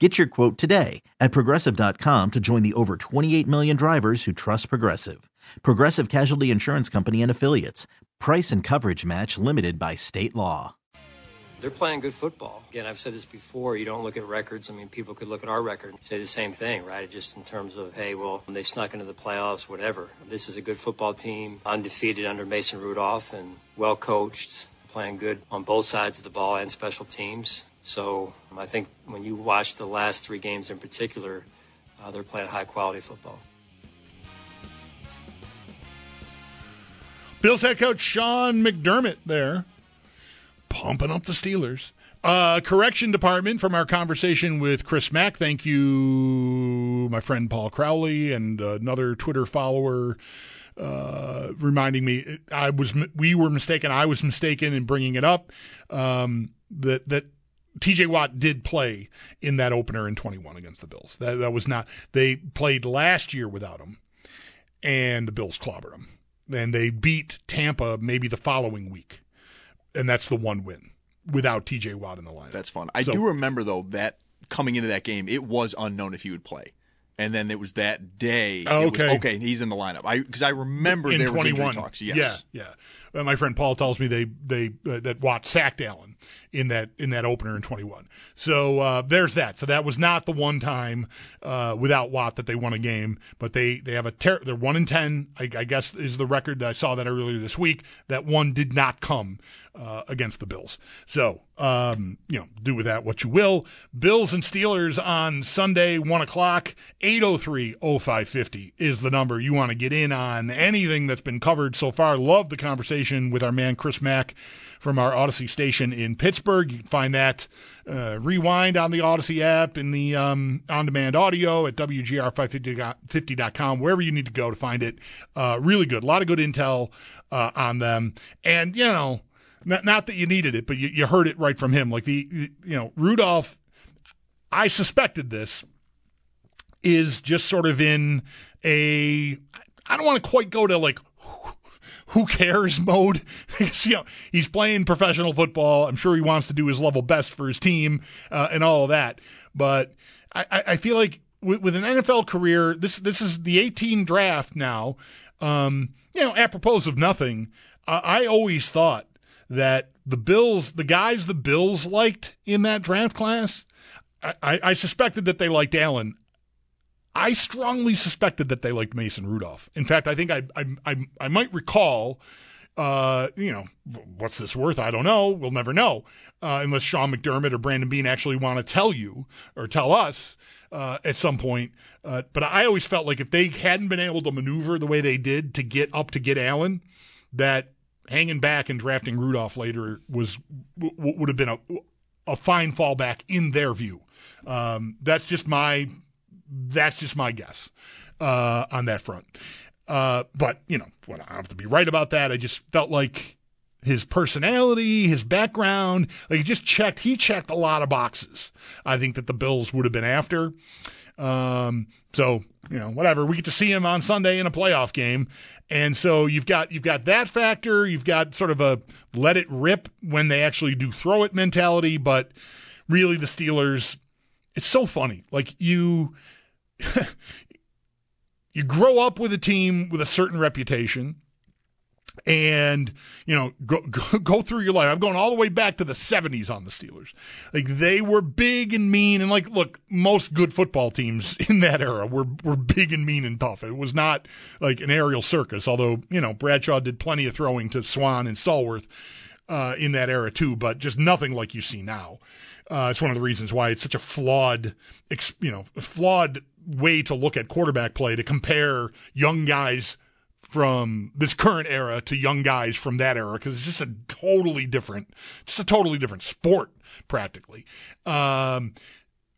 Get your quote today at progressive.com to join the over 28 million drivers who trust Progressive. Progressive Casualty Insurance Company and Affiliates. Price and coverage match limited by state law. They're playing good football. Again, I've said this before. You don't look at records. I mean, people could look at our record and say the same thing, right? Just in terms of, hey, well, they snuck into the playoffs, whatever. This is a good football team, undefeated under Mason Rudolph, and well coached, playing good on both sides of the ball and special teams. So um, I think when you watch the last three games in particular, uh, they're playing high quality football. Bills head coach Sean McDermott there, pumping up the Steelers. Uh, correction department from our conversation with Chris Mack. Thank you, my friend Paul Crowley, and another Twitter follower. Uh, reminding me, I was we were mistaken. I was mistaken in bringing it up. Um, that that TJ Watt did play in that opener in 21 against the Bills. That, that was not, they played last year without him, and the Bills clobbered him. And they beat Tampa maybe the following week. And that's the one win without TJ Watt in the lineup. That's fun. I So- do remember, though, that coming into that game, it was unknown if he would play. And then it was that day. Oh, it was, okay. okay, he's in the lineup. I Because I remember in there was 21. injury talks. Yes. Yeah, yeah. Uh, my friend Paul tells me they they uh, that Watt sacked Allen in that in that opener in 21. So uh, there's that. So that was not the one time uh, without Watt that they won a game, but they they have a ter- they're one in ten. I, I guess is the record that I saw that earlier this week. That one did not come uh, against the Bills. So um, you know, do with that what you will. Bills and Steelers on Sunday, one o'clock, 803-0550 is the number you want to get in on anything that's been covered so far. Love the conversation with our man Chris Mack from our Audacy station in Pittsburgh. You can find that uh, rewind on the Audacy app in the um, on-demand audio at WGR550.com, wherever you need to go to find it. Uh, really good. A lot of good intel uh, on them. And, you know, not, not that you needed it, but you, you heard it right from him. Like the, you know, Rudolph, I suspected this is just sort of in a, I don't want to quite go to like, who cares mode. You know, he's playing professional football. I'm sure he wants to do his level best for his team uh, and all of that. But I, I feel like with, with an NFL career, this this is the 18 draft now. Um, you know, apropos of nothing, I always thought that the Bills, the guys the Bills liked in that draft class, I, I suspected that they liked Allen. I strongly suspected that they liked Mason Rudolph. In fact, I think I I I, I might recall. Uh, you know, what's this worth? I don't know. We'll never know uh, unless Sean McDermott or Brandon Beane actually want to tell you or tell us uh, at some point. Uh, but I always felt like if they hadn't been able to maneuver the way they did to get up to get Allen, that hanging back and drafting Rudolph later was w- would have been a a fine fallback in their view. Um, that's just my that's just my guess uh, on that front. Uh, but you know, well, I don't have to be right about that. I just felt like his personality, his background, like he just checked. He checked a lot of boxes. I think that the Bills would have been after. Um, so you know, whatever. We get to see him on Sunday in a playoff game, and so you've got you've got that factor. You've got sort of a let it rip when they actually do throw it mentality. But really, the Steelers. It's so funny. Like you. you grow up with a team with a certain reputation and you know go, go, go through your life. I'm going all the way back to the 70s on the steelers. Like they were big and mean and like look most good football teams in that era were were big and mean and tough. It was not like an aerial circus although you know bradshaw did plenty of throwing to Swann and stallworth uh, in that era too but just nothing like you see now uh, it's one of the reasons why it's such a flawed you know flawed way to look at quarterback play to compare young guys from this current era to young guys from that era because it's just a totally different, just a totally different sport practically. Um,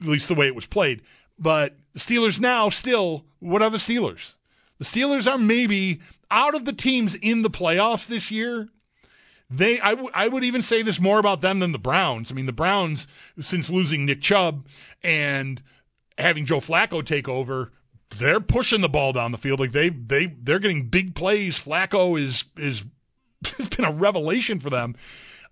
at least the way it was played. But the Steelers now still, what are the Steelers? The Steelers are maybe out of the teams in the playoffs this year. They, I, w- I would even say this more about them than the Browns. I mean, the Browns, since losing Nick Chubb and having Joe Flacco take over, they're pushing the ball down the field. Like they they they're getting big plays. Flacco is is has been a revelation for them.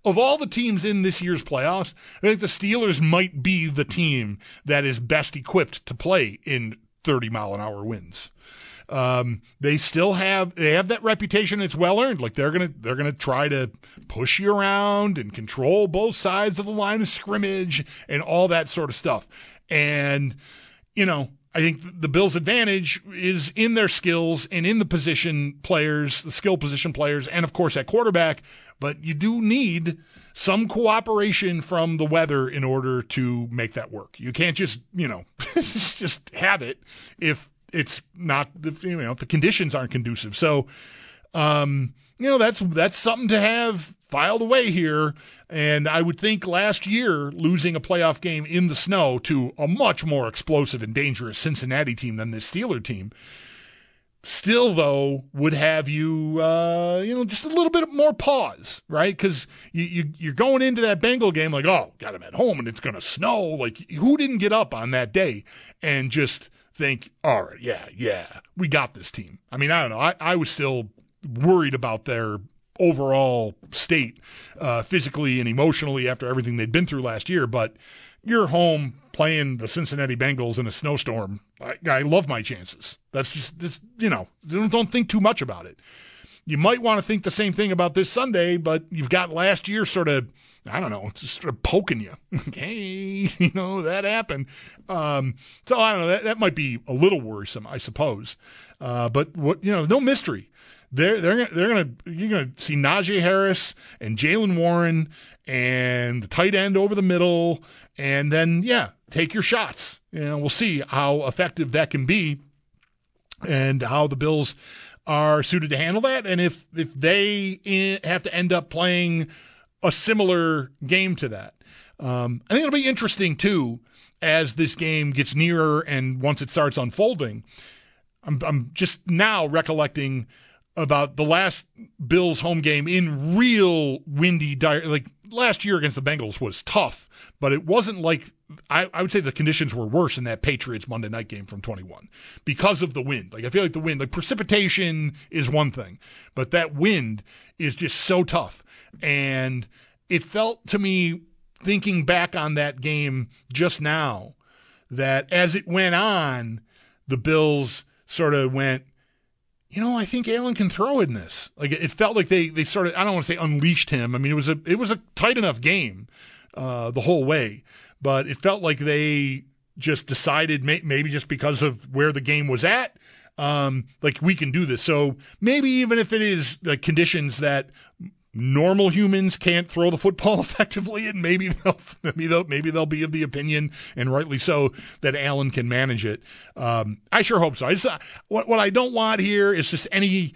Of all the teams in this year's playoffs, I think the Steelers might be the team that is best equipped to play in 30 mile an hour winds. Um, they still have they have that reputation. It's well earned. Like they're gonna they're gonna try to push you around and control both sides of the line of scrimmage and all that sort of stuff. And you know, I think the Bills' advantage is in their skills and in the position players, the skill position players, and of course at quarterback. But you do need some cooperation from the weather in order to make that work. You can't just, you know, just have it if it's not, you know, the conditions aren't conducive. So, um, you know, that's that's something to have filed away here. And I would think last year, losing a playoff game in the snow to a much more explosive and dangerous Cincinnati team than this Steeler team, still though would have you, uh, you know, just a little bit more pause, right? Because you, you you're going into that Bengal game like, oh, got them at home and it's going to snow. Like, who didn't get up on that day and just think, all right, yeah, yeah, we got this team. I mean, I don't know. I, I was still worried about their overall state uh, physically and emotionally after everything they'd been through last year. But you're home playing the Cincinnati Bengals in a snowstorm. I, I love my chances. That's just, just you know, don't, don't think too much about it. You might want to think the same thing about this Sunday, but you've got last year sort of, I don't know, just sort of poking you. hey, you know, that happened. Um, so I don't know, that, that might be a little worrisome, I suppose. Uh, but what, you know, no mystery they're they're they're gonna you're gonna see Najee Harris and Jaylen Warren and the tight end over the middle, and then yeah, take your shots. Know, we'll see how effective that can be, and how the Bills are suited to handle that, and if if they have to end up playing a similar game to that. Um, I think it'll be interesting too as this game gets nearer and once it starts unfolding. I'm, I'm just now recollecting about the last Bills home game in real windy, dire, like last year against the Bengals was tough, but it wasn't like I, I, would say the conditions were worse in that Patriots Monday night game from 21 because of the wind. Like I feel like the wind, like precipitation is one thing, but that wind is just so tough. And it felt to me, thinking back on that game just now, that as it went on, the Bills sort of went, you know, I think Allen can throw in this. Like it felt like they they sort of I don't want to say unleashed him. I mean, it was a it was a tight enough game uh, the whole way, but it felt like they just decided may, maybe just because of where the game was at, um, like we can do this. So maybe even if it is the conditions that normal humans can't throw the football effectively, and maybe they'll maybe they'll maybe they'll be of the opinion, and rightly so, that Allen can manage it. Um, I sure hope so. I just, uh, what what I don't want here is just any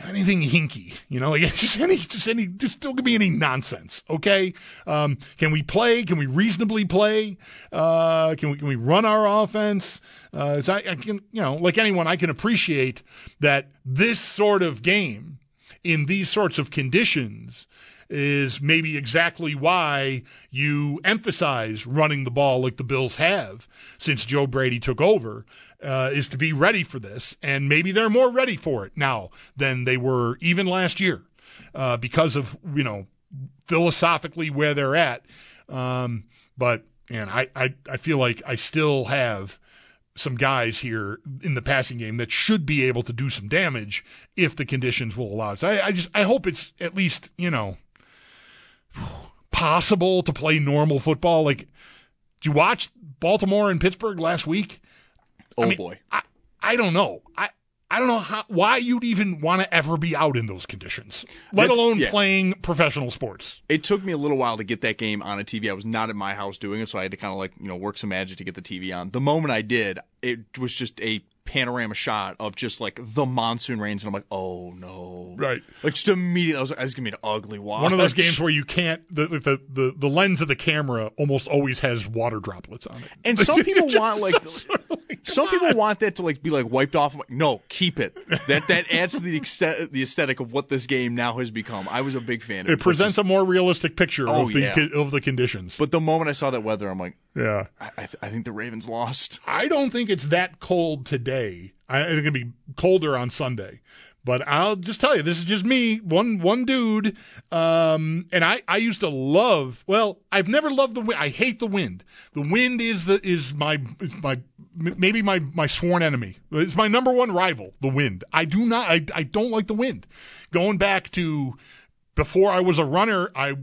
anything hinky, you know, like just any, just any, just don't give me any nonsense. Okay. Um, can we play? Can we reasonably play? Uh, can we, can we run our offense? Uh, I, I can, you know, like anyone, I can appreciate that this sort of game in these sorts of conditions is maybe exactly why you emphasize running the ball like the Bills have since Joe Brady took over, uh, is to be ready for this. And maybe they're more ready for it now than they were even last year uh, because of, you know, philosophically where they're at. Um, but, and I, I, I feel like I still have some guys here in the passing game that should be able to do some damage if the conditions will allow. So I, I just I hope it's at least you know possible to play normal football. Like, did you watch Baltimore and Pittsburgh last week? Oh I mean, boy. I I don't know. I I don't know how why you'd even want to ever be out in those conditions, let That's- alone yeah. playing professional sports. It took me a little while to get that game on a TV. I was not at my house doing it, so I had to kind of like, you know, work some magic to get the TV on. The moment I did, it was just a panorama shot of just like the monsoon rains, and I'm like, oh no. Right. Like just immediately, I was like, this is to be an ugly watch. One of those games where you can't the, the the the lens of the camera almost always has water droplets on it. And some people want like sort of like, some come people want that to like be like wiped off. I'm like, no, keep it. That that adds to the extent, the aesthetic of what this game now has become. I was a big fan of it. It presents a more realistic picture Oh, of the yeah. of the conditions. But the moment I saw that weather, I'm like, yeah. I, I, I think the Ravens lost. I don't think it's that cold today. I think it'll be colder on Sunday. But I'll just tell you, this is just me, one one dude. Um, and I, I used to love. Well, I've never loved the wind. I hate the wind. The wind is the is my is my maybe my my sworn enemy. It's my number one rival. The wind. I do not. I I don't like the wind. Going back to before I was a runner, I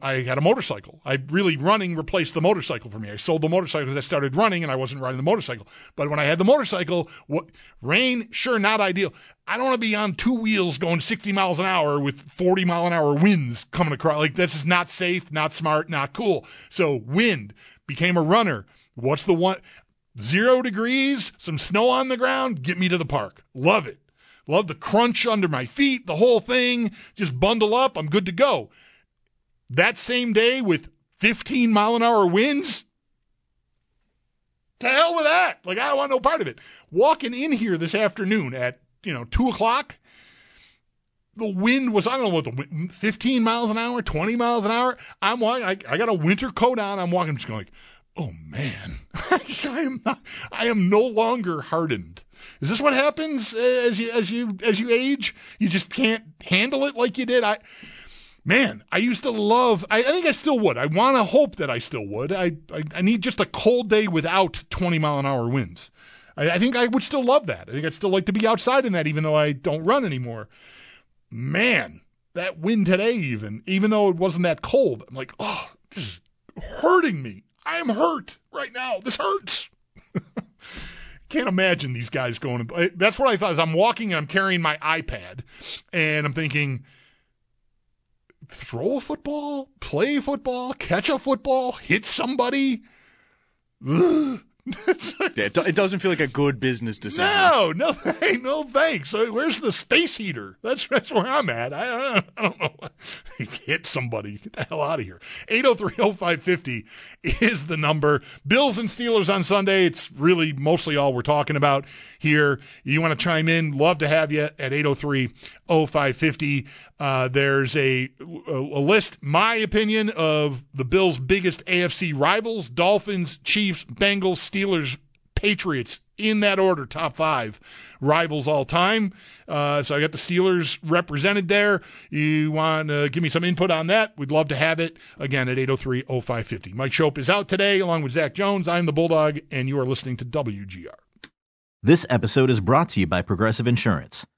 I had a motorcycle. I really running replaced the motorcycle for me. I sold the motorcycle because I started running and I wasn't riding the motorcycle. But when I had the motorcycle, what rain sure not ideal. I don't want to be on two wheels going 60 miles an hour with 40 mile an hour winds coming across. Like this is not safe, not smart, not cool. So wind became a runner. What's the one? Zero degrees, some snow on the ground. Get me to the park. Love it. Love the crunch under my feet, the whole thing. Just bundle up. I'm good to go. That same day with 15 mile an hour winds, to hell with that. Like, I don't want no part of it. Walking in here this afternoon at, you know, 2 o'clock, the wind was, I don't know what the wind, 15 miles an hour, 20 miles an hour. I'm walking, I, I got a winter coat on. I'm walking, just going like, oh man, I am not, I am no longer hardened. Is this what happens uh, as you, as you, as you age? You just can't handle it like you did. I, man, I used to love. I, I think I still would. I want to hope that I still would. I, I, I need just a cold day without 20 mile an hour winds. I, I think I would still love that. I think I'd still like to be outside in that, even though I don't run anymore. Man, that wind today, even even though it wasn't that cold, I'm like, oh, this is hurting me. I am hurt right now. This hurts. Can't imagine these guys going. That's what I thought. As I'm walking and I'm carrying my iPad, and I'm thinking throw a football, play football, catch a football, hit somebody. Ugh. Yeah, it, do- it doesn't feel like a good business decision. no, no, hey, no thanks. So Where's the space heater? That's that's where I'm at. I, I, don't know. Hit somebody. Get the hell out of here. 803-0550 is the number. Bills and Steelers on Sunday. It's really mostly all we're talking about here. You want to chime in? Love to have you at oh 803-0550. Uh, there's a, a, a list, my opinion, of the Bills' biggest AFC rivals: Dolphins, Chiefs, Bengals, Steelers, Patriots. In that order, top five rivals all time. Uh, so I got the Steelers represented there. You want to give me some input on that? We'd love to have it. Again, at 803 0550. Mike Schopp is out today along with Zach Jones. I'm the Bulldog, and you are listening to WGR. This episode is brought to you by Progressive Insurance.